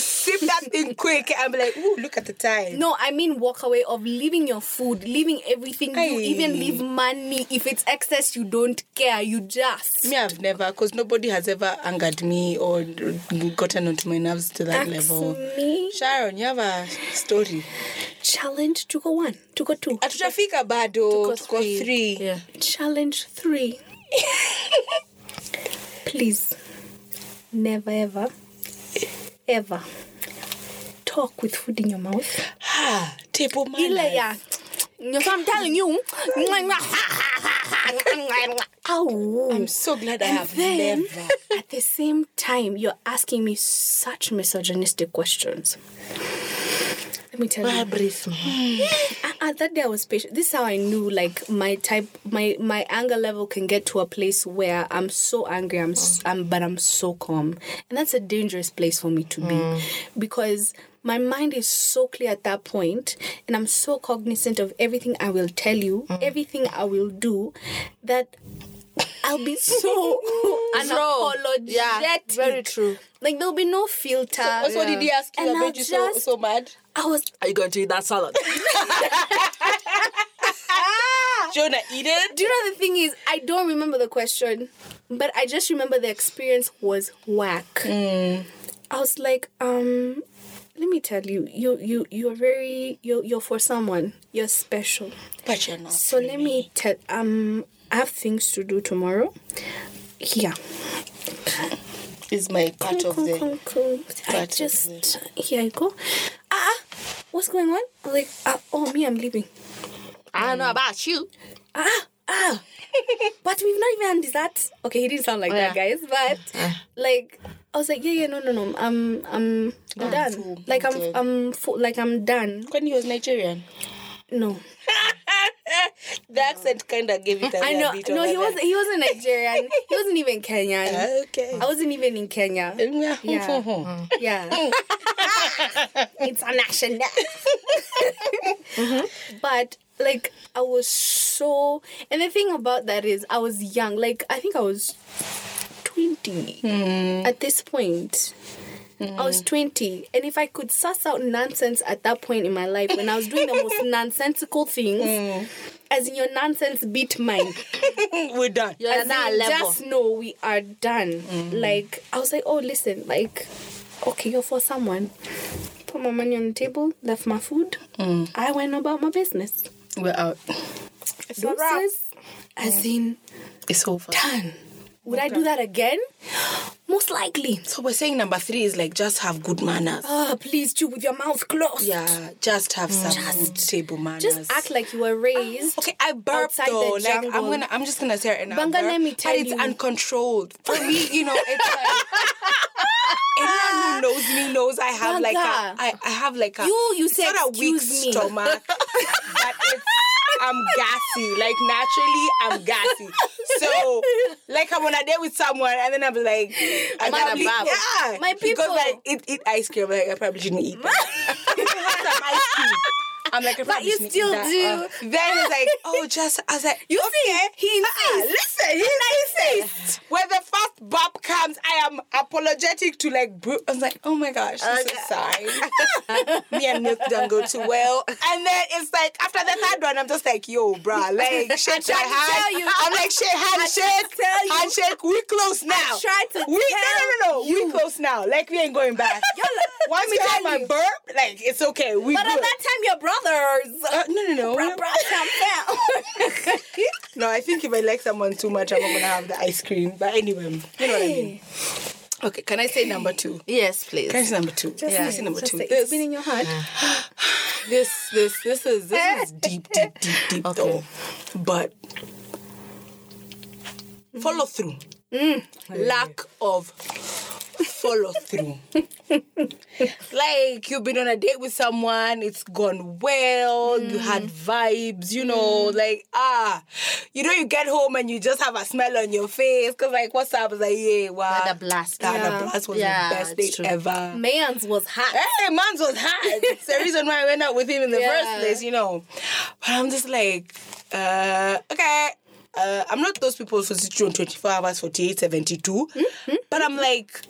thing quick and be like, ooh, look at the time. No, I mean walk away of leaving your food, leaving everything. You even leave money. If it's excess, you don't care. You just. Me, I've never, because nobody has ever angered me or gotten onto my nerves to that level. me. Sharon, you have a story. Challenge to go one, to go two. Hatujafika bado, tuko three. three. Yeah. Challenge three. Please, never ever, ever talk with food in your mouth. Ha, table Ile manners. ya. So I'm telling you. Ow. I'm so glad I And have then, never. at the same time, you're asking me such misogynistic questions. Let me tell you. Breathe, man. Uh, uh, that day I was patient. This is how I knew like my type, my my anger level can get to a place where I'm so angry, I'm, s am but I'm so calm, and that's a dangerous place for me to be, because my mind is so clear at that point, and I'm so cognizant of everything I will tell you, everything I will do, that. I'll be so unapologetic. Yeah, very true. Like there'll be no filter. That's what did he ask you And that made you so, so mad? I was Are you going to eat that salad? Jonah, eat it. Do you know the thing is, I don't remember the question, but I just remember the experience was whack. I was like, um, let me tell you, you you you're very you're you're for someone. You're special. But you're not. So let me tell. Um, I have things to do tomorrow. Yeah. Is my part of Cool, the. cool, cool. I part of just here I go. Ah, what's going on? I'm like, ah, oh me, I'm leaving. I don't know about you. ah, ah. but we've not even had dessert. Okay, he didn't sound like that, Yeah. guys. But like, I was like, yeah, yeah, no, no, no. I'm, I'm, I'm done. full. Like I'm, Okay. I'm full. Like I'm done. When he was Nigerian. No, The accent kind of gave it a I know. No, he wasn't. He wasn't Nigerian. he wasn't even Kenyan. Ah, okay. I wasn't even in Kenya. Mm, yeah. Yeah. Yeah. International. Uh-huh. But like I was so and the thing about that is I was young. Like I think I was twenty hmm. at this point. I was 20, and if I could suss out nonsense at that point in my life when I was doing the most nonsensical things, hmm. as in your nonsense beat mine, We're done. You're as at that in, level. just know we are done. Hmm. Like I was like, oh listen, like okay, you're for someone. Put my money on the table, left my food. I went about my business. We're out. It's a wrap. Deuces, as in It's over. done. Would I do that again? Most likely. So we're saying number three is like just have good manners. Ah, please chew with your mouth closed. Yeah, just have some good table manners. Just act like you were raised. Okay, I burped the though. Like I'm gonna, I'm just gonna say it now. Banga, let me tell but it's you. uncontrolled. For me, you know, it's like anyone who knows me knows I have like a, Banga. I, I have like a. You- you said not a weak me." stomach, but it's. I'm gassy, like naturally, I'm gassy. So, like, I'm on a date with someone, and then I'm like, I My probably, yeah, My Because people. like, eat, eat ice cream, like I probably shouldn't eat that. Have some ice cream. I'm like, But you still do. Uh, then he's like, oh, just I was like, You okay. see, he insists. listen, he insists. When the first bop comes, I am apologetic to like. Bro- I was like, oh my gosh, I'm so sorry. Me and Milk don't go too well. And then it's like after the third one, I'm just like, yo, bruh, like shake my hand. you. I'm like, shake handshake, tell you. handshake. We close now. tried to we, no, no, no, no. tell We close now. Like we ain't going back. Once me you have my burp, like it's okay. We But good. at that time, your brothers. Uh, no, no, no. Bra, bra, no, I think if I like someone too much, I'm not gonna have the ice cream. But anyway, you know what I mean. Okay, can I say number two? Yes, please. Can I say number two? Just Can I say- number two? say, This, It's been in your heart. this, this, this is this is deep, deep, deep, deep Okay. though. But follow through. Lack of follow through. like you've been on a date with someone, it's gone well, you had vibes, you know, like ah, you know, you get home and you just have a smell on your face because like what's up? It's like yeah, wow, Had a blast. Had Yeah. blast was Yeah, the best date true. ever. Man's was hot. Hey, man's was hot. It's the reason why I went out with him in the Yeah. first place, you know. But I'm just like, uh, okay. Uh, I'm not those people who sit you on 24 hours, 48, 72. Mm-hmm. But I'm like,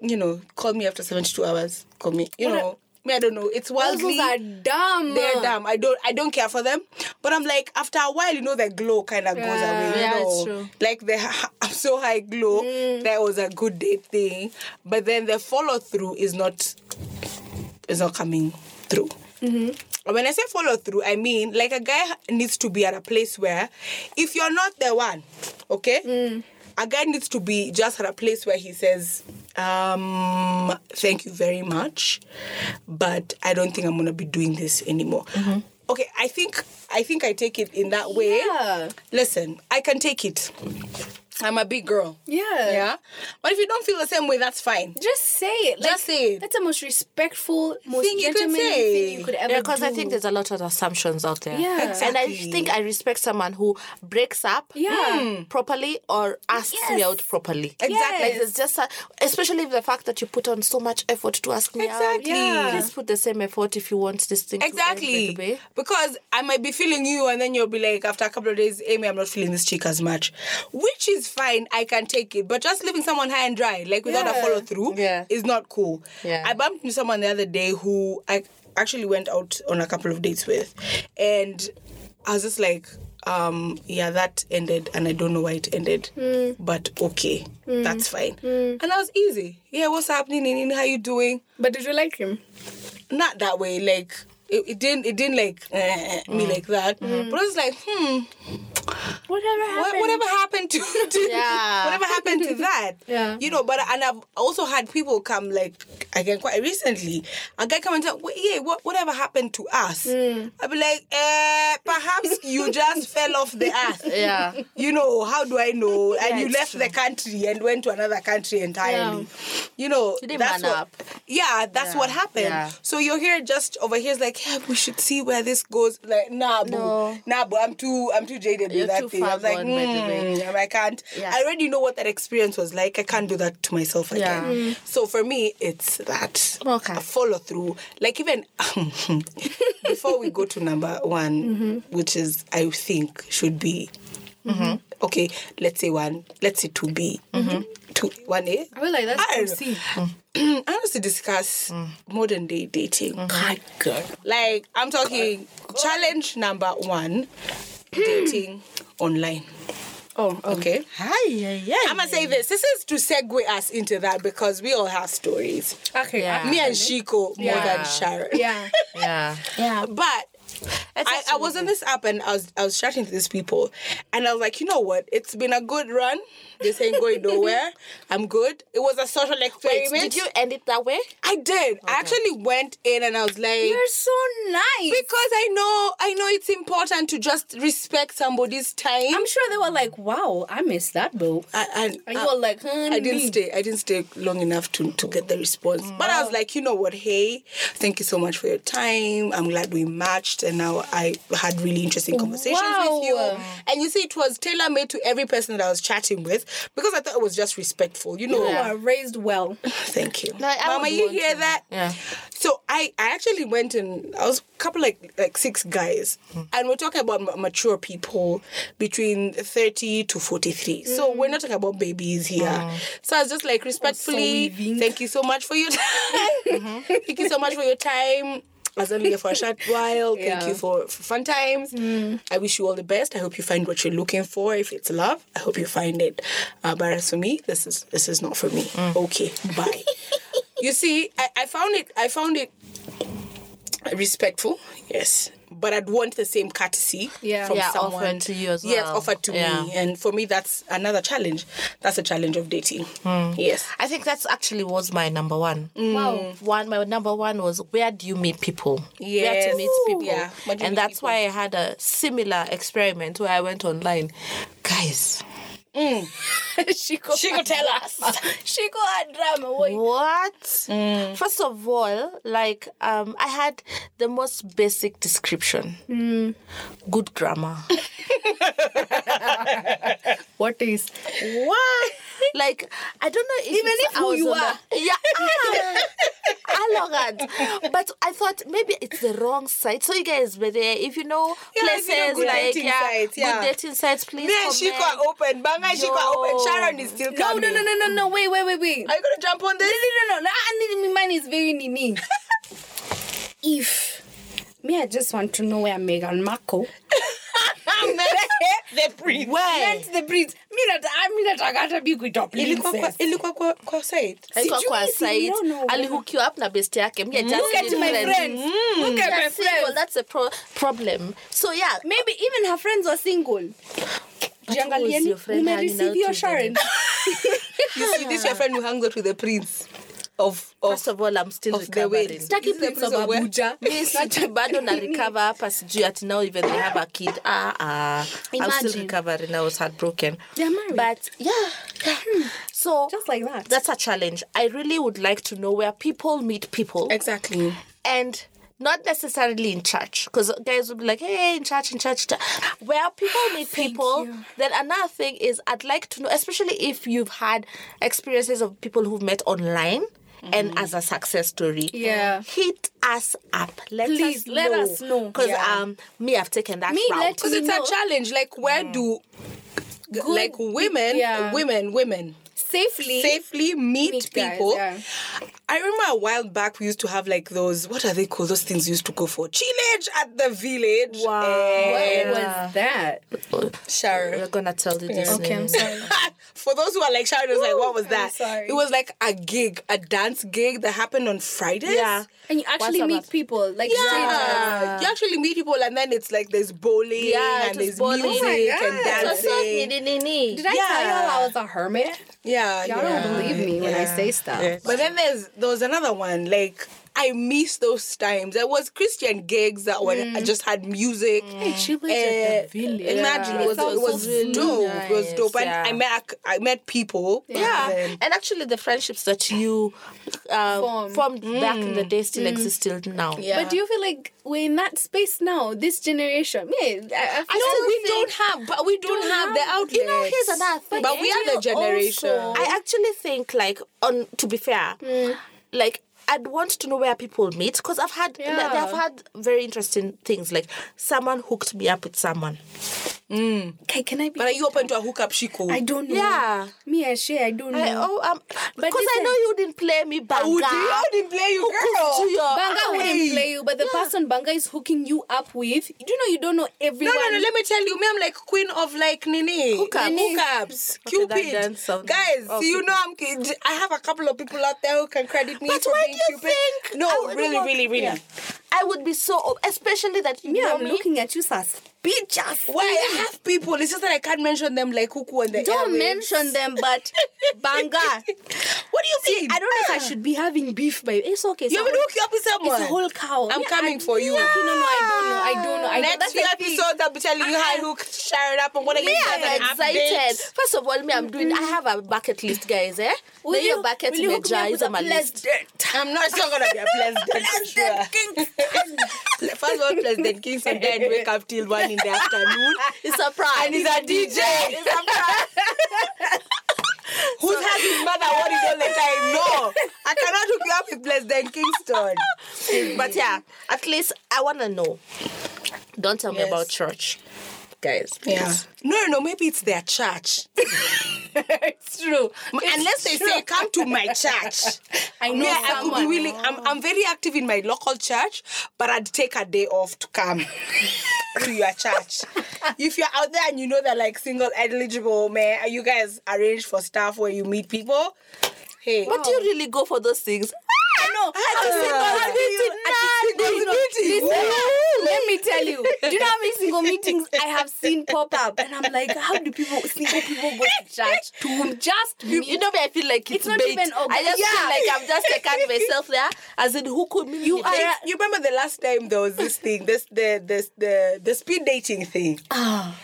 you know, call me after 72 hours. Call me, you What a- know. Me, I don't know. It's Those wildly. are dumb. They're dumb. I don't. I don't care for them. But I'm like, after a while, you know, the glow kind of goes away. You Yeah, know? it's true. Like the I'm so high glow. Mm. That was a good date thing. But then the follow through is not. Is not coming through. Mm-hmm. When I say follow through, I mean like a guy needs to be at a place where, if you're not the one, okay, Mm. a guy needs to be just at a place where he says, um, "Thank you very much, but I don't think I'm gonna be doing this anymore." Mm-hmm. Okay, I think I think I take it in that way. Yeah. Listen, I can take it. I'm a big girl. Yeah. Yeah, but if you don't feel the same way, that's fine. Just say it. Like, Just say it. That's the most respectful, most Thing you could gentlemanly say. thing you could ever Yeah, because I think there's a lot of assumptions out there. Yeah. Exactly. And I think I respect someone who breaks up Yeah. Hmm. properly or asks me out properly. Exactly. Like it's just a, especially the fact that you put on so much effort to ask me Exactly. out. Yeah. Please put the same effort if you want this thing to end Exactly. Because I might be feeling you and then you'll be like, after a couple of days, Amy, I'm not feeling this chick as much. Which is fine, I can take it. But just leaving someone high and dry, like without a follow through, Yeah. is not cool. Yeah. I bumped into someone the other day who I actually went out on a couple of dates with. And I was just like, um, yeah, that ended and I don't know why it ended. Hmm. But okay, hmm. that's fine. Hmm. And that was easy. Yeah, what's happening? Nini? How you doing? But did you like him? not that way like it, it didn't it didn't like eh, eh, eh me like that but I was like hmm Whatever what, happened? whatever happened to, to Yeah. whatever happened to that Yeah. you know but and I've also had people come like again quite recently a guy come and tell "Wait, yeah what whatever happened to us I'd be like eh perhaps you just fell off the earth Yeah. you know, how do I know? And you left true. the country and went to another country entirely. You know, You that's what, up. Yeah, that's Yeah, what happened. yeah. So you're here just over here is like, yeah, we should see where this goes. Like, nah, boo. No. Nah, boo, I'm too I'm too jaded You're that thing. I was like, gone, by the way. "Hmm, I can't. Yeah. I already know what that experience was like. I can't do that to myself again. Yeah. So for me, it's that. Okay. A follow through. Like even before we go to number one, Mm-hmm. which is I think should be okay. Let's say one. Let's say two B. Mm-hmm. Two one A. I feel like that's I see. I want to discuss Mm. modern day dating. God, girl. Like I'm talking challenge number one, dating hmm. online. Oh, oh, Okay. Hi, yeah, yeah. I'm gonna say this. This is to segue us into that because we all have stories. Okay. Yeah. Me and Shiko more than Sharon. Yeah. Yeah. Yeah. But I, I was on this app and I was I was chatting to these people and I was like, you know what? It's been a good run. This ain't going nowhere. I'm good. It was a social Wait, experiment. did you end it that way? I did. I actually went in and I was like You're so nice. because I know I know it's important to just respect somebody's time. I'm sure they were like, wow, I missed that, boo. I, and And you were like, honey. I didn't stay. I didn't stay long enough to, to get the response. But I was like, you know what? Hey, thank you so much for your time. I'm glad we matched, and now I had really interesting conversations with you. And you see, it was tailor made to every person that I was chatting with because I thought it was just respectful. You know, You are raised well. thank you, No, Mama. You hear to. that? Yeah. So I, I actually went and I was a couple like like six guys, and we're talking about ma- mature people between thirty to forty three. So mm. we're not talking about babies here. So I was just like respectfully, weaving. thank you so much for your time. Mm-hmm. thank you so much for your time. I was only here for a short while. Thank Yeah. you for, for fun times. I wish you all the best. I hope you find what you're looking for. If it's love, I hope you find it. Uh, but as for me, this is this is not for me. Okay, bye. you see, I, I found it. I found it respectful. Yes. But I'd want the same courtesy Yeah. from Yeah, someone. offered to you as well. Yes, offered to Yeah. me. And for me, that's another challenge. That's a challenge of dating. Hmm. Yes. I think that's actually was my number one. Mm. Wow. One, my number one was where do you meet people? Where to meet people? Yeah, where do you and meet that's people? why I had a similar experiment where I went online, guys. she go, She could tell us. she go a drama. Wait. What? Mm. First of all, like um, I had the most basic description. Mm. Good grammar. What is? what? Like I don't know if Even if I who you are. the- yeah, arrogant. But I thought maybe it's the wrong site. So you guys were there. If you know Yeah, places you know like dating yeah, sites, yeah. good dating sites, please. Shiko comment. are open. Banga Shiko are open. Sharon is still coming. no, no, no, no, no. Wait, wait, wait, wait. Are you gonna jump on No, this? no, no, no. I need mine is very nini. if me, I just want to know where Meghan Markle the prince. Where? went the breeds. Me not, I mean not. I gotta be good up. Ilikuwa kwa, ilikuwa kwa, kwa site. Haikuwa Sijui, kwa si- we site don't know. alihukiwa up na best yake Me, I just Look at didn't my friend. friends. Look at my That's single, friends. that's a pro- problem so yeah Maybe even her friends were single. who was Jiangalieni, your friend hanging umereceive out your with them? Sharon. You see, this your friend who hangs out with the prince of of first of all i'm still of the recovering waves. Taki This is the Prince of prince? Abuja. Mi sijui bado na recover hapa sijui ati now even they have a kid ah ah i'm still recovering i was heartbroken They're married. but yeah, yeah. so Just like that. that's a challenge i really would like to know where people meet people Exactly. and not necessarily in church because guys will be like hey in church in church, church." where people meet people you. then another thing is i'd like to know especially if you've had experiences of people who've met online and as a success story Yeah. hit us up let Please, us let us know. because Yeah. um me i've taken that Me, route let Because it's know. a challenge. Like, where do like women, yeah. women, women Safely. safely meet, Meet guys, people? yeah. I remember a while back we used to have like those. What are they called? Those things used to go for. Chillage at the village. Wow. Eh, What was that? Sharon. we're gonna tell you this Okay, I'm sorry. For those who are like Sharon, was like, what was that? sorry. It was like a gig, a dance gig that happened on Fridays. yeah And you actually What's meet about- people like Yeah. strangers. you actually meet people, and then it's like there's bowling Yeah, and it there's bowling. music Oh my and God. so dancing. so nini, nini. Did I Yeah. tell y'all I was a hermit? Yeah, Y'all yeah. don't believe me when I say stuff. But then there's there was another one like. I miss those times. There was Christian gigs that were I just had music. She was Eh, at the village. Imagine Yeah. it was That it was sounds so dope. It was dope, and yeah. I met I met people. Yeah, And and actually, the friendships that you uh, Form. formed back in the day still exist till now. Yeah. But do you feel like we're in that space now, this generation? Yeah, I, I feel no, we don't have, but we don't, don't have, the have- outlet. You know, here's another thing. But we eh? are the generation. also- I actually think, like, on to be fair, like. I'd want to know where people meet because I've had Yeah. I've had very interesting things like someone hooked me up with someone. Okay, can I be? but are you open to a hookup, Shiko? I don't know. Yeah. Me and Shay, I don't know. I, oh, um, because I know you didn't play me banga. Would you? I didn't play you, girl. To your Banga eye. wouldn't play you, but the person Banga is hooking you up with, do you know you don't know No, everyone? no, no. no. Let me tell you, me, I'm like queen of like Nini. Hookups. Nini. Hookups. Okay, that Cupid. doesn't Guys, oh, see, you know, I'm. I have a couple of people out there who can credit me But for why being do you Cupid. think No, would really, really, really. Yeah. I would be so, especially that you Me, know I'm me. looking at you suspicious. Why I have people? It's just that I can't mention them like Kuku and the Don't airwaves. mention them, but Banga. What do you See, mean? I don't know if I should be having beef, but it's okay. You want me to hook up with someone? It's a whole cow. I'm coming for you. Okay, no, no, I don't know. I don't know. I Next few episodes, I'll be telling you how I hook Sharon up and what I Me, give you I'm an excited. update. First of all, me, I'm doing. I have a bucket list, guys. Eh? Will you- your bucket will you hook me is a list. I'm not sure gonna be a president. sure. First of all, President Kingston died wake up till one in the afternoon. It's a surprise. And he's a DJ. It's a surprise. Who's has his mother worried all the time? No, I cannot hook you up with President Kingston. but yeah, at least I want to know. Don't tell me about church, guys. Yeah. No, no, maybe it's their church. it's true. Unless they say, come to my church. I know Yeah, I could be willing. I'm, I'm very active in my local church, but I'd take a day off to come to your church. If you're out there and you know that like single eligible man, you guys arrange for stuff where you meet people. Hey, But do you really go for those things? I know. Ah, single I meeting, mean, at the singles single meeting. Listen, let me tell you. Do you know how many single meetings I have seen pop up? And I'm like, how do people, single people go to church to just You, you know me, I feel like it's, It's not bait. even organ- I just Yeah. feel like I'm just taking myself there. As in, who could me? You are you remember the last time there was this thing, this the this the the speed dating thing. Ah,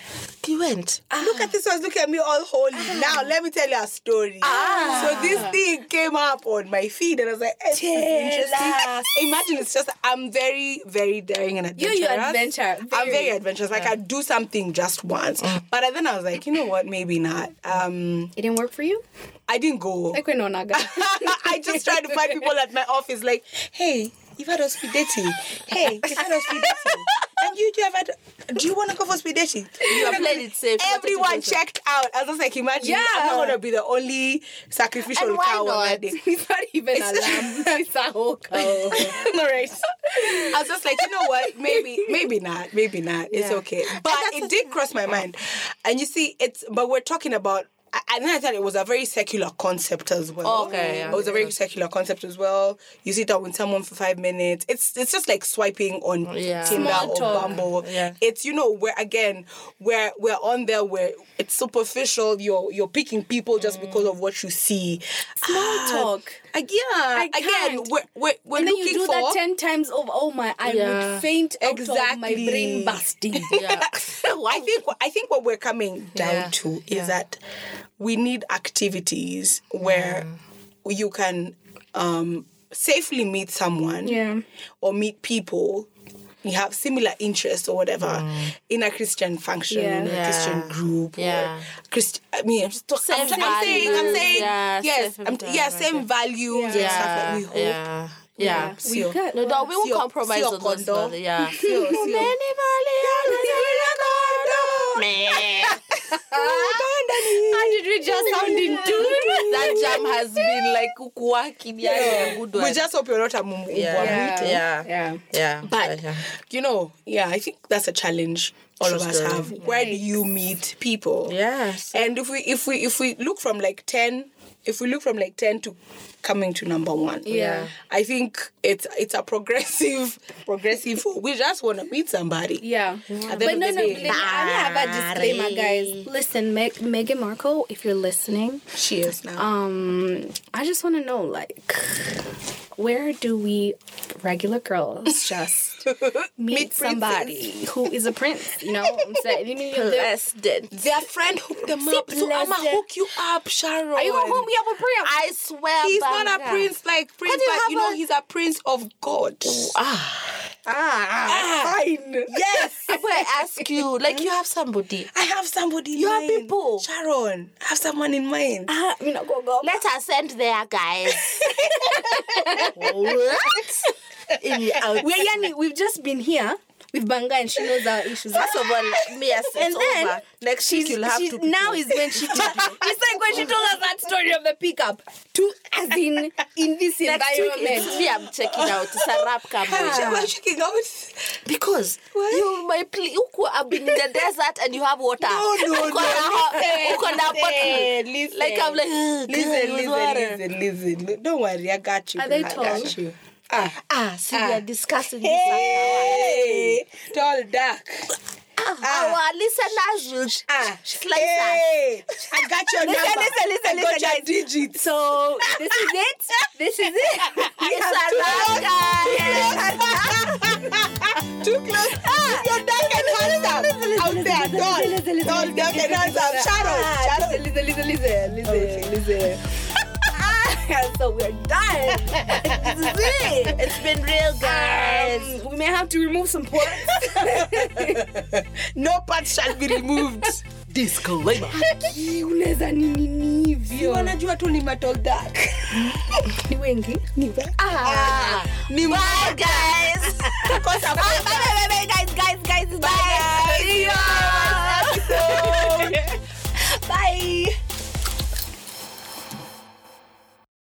you went. Look at this one, look at me all holy. Now let me tell you a story. Ah. So this thing came up on my feed and I was like, "Eh, interesting. Imagine it's just I'm very, very daring and adventurous. you adventure. I'm very Very. adventurous. Like I do something just once. But then I was like, you know what, maybe not. Um It didn't work for you? I didn't go. Like when Onaga. I just tried to find people at my office like, hey, you've had a speed dating. Hey, you've had a speed dating. And you, you have had, do you want to go for speed dating? You have played it safe. You wanted to Everyone checked out. I was just like, imagine, Yeah. I'm not going to be the only sacrificial And why cow on that day. it's not even a lamb. It's a whole cow. All right. I was just like, you know what? Maybe, maybe not. Maybe not. It's okay. But it did cross my mind. And you see, it's, but we're talking about, and then I thought it was a very secular concept as well. Oh, okay, yeah. It was a very secular concept as well. You sit down with someone for five minutes. It's it's just like swiping on Yeah. Tinder Small or talk. Bumble. Yeah. It's you know where again where we're on there where it's superficial. You're you're picking people just Mm. because of what you see. Small Ah, talk. Yeah. Again, can't. we're we're, we're And then you do for that 10 times over. Oh my, I Yeah. would faint out of my Exactly. brain busting. Yeah. I think I think what we're coming down Yeah, to yeah. is that we need activities where you can um, safely meet someone Yeah. or meet people you have similar interests or whatever mm. in a Christian function, Yeah. in a Yeah. Christian group, Yeah. or Christ. I mean, I'm, just talk- I'm, Same I'm saying, I'm values, saying, yeah, yes, same I'm, yeah, same yeah. values and stuff that we Yeah. Yeah. Yeah. See, We got No, no, we won't Sio- compromise sio on those. kondo. no, Yeah. Sio- sio- How did we just sound in tune? that jam has been like working. Yeah, yeah, good one. We just hope you're not a mumu. Yeah. Yeah. Yeah. Yeah. yeah. But yeah. you know, yeah, I think that's a challenge all True of us story. have. Where do you meet people? Yes. And if we if we if we look from like ten, if we look from like ten to coming to number one, Yeah. I think it's it's a progressive progressive. We just want to meet somebody. Yeah. At But no, no, day, me, I have a disclaimer, guys. Listen, Meg, Meghan Markle, if you're listening, she is now. um, I just want to know, like, where do we regular girls just meet, somebody who is a prince? You know, what I'm saying, you they're- Blessed. Their friend hooked them up, so I'ma hook you up, Sharon. Are you gonna hook me up with Priya? I swear. He's not a prince like prince, you but you know a- he's a prince of God. Ah, Ah, ah, fine. Yes. But I ask you, like you have somebody. I have somebody in You have people. Sharon, I have someone in mind. Ah, me not go go. Let us send there, guys. what? We're yani, we've just been here with Banga and she knows our issues. First of all, me yes, it's And then over. Next week you'll have she's- to. now is when she T- it's like when she told us that story of the pickup. To as in in this Next environment. it's me. I'm checking out. It's a rap camera. am checking out? Because what? you my pl- you have been in the desert and you have water. No, no, no. bottle. listen. Like I'm like, Listen, girl, with water." listen, listen, listen. Don't worry, I got you. Are they I got you. Ah. Ah, see, we Ah. are discussing this. Hey, tall, dark. Ah, our listeners will Ah, slice us. hey, I got your Listen, number. listen, listen, I got listen, your guys. digits. So this is it. This is it. It's have a wrap, guys. Too close. You're dark and handsome out there, listen, Don't dark and handsome. Shadow. Ah, Shadow. Listen, listen, listen, listen, listen so we're done. this is it. It's been real, guys. Um, we may have to remove some parts. no parts shall be removed. Disclaimer. ah, ah bye guys. Bye bye bye guys guys guys Bye. Bye.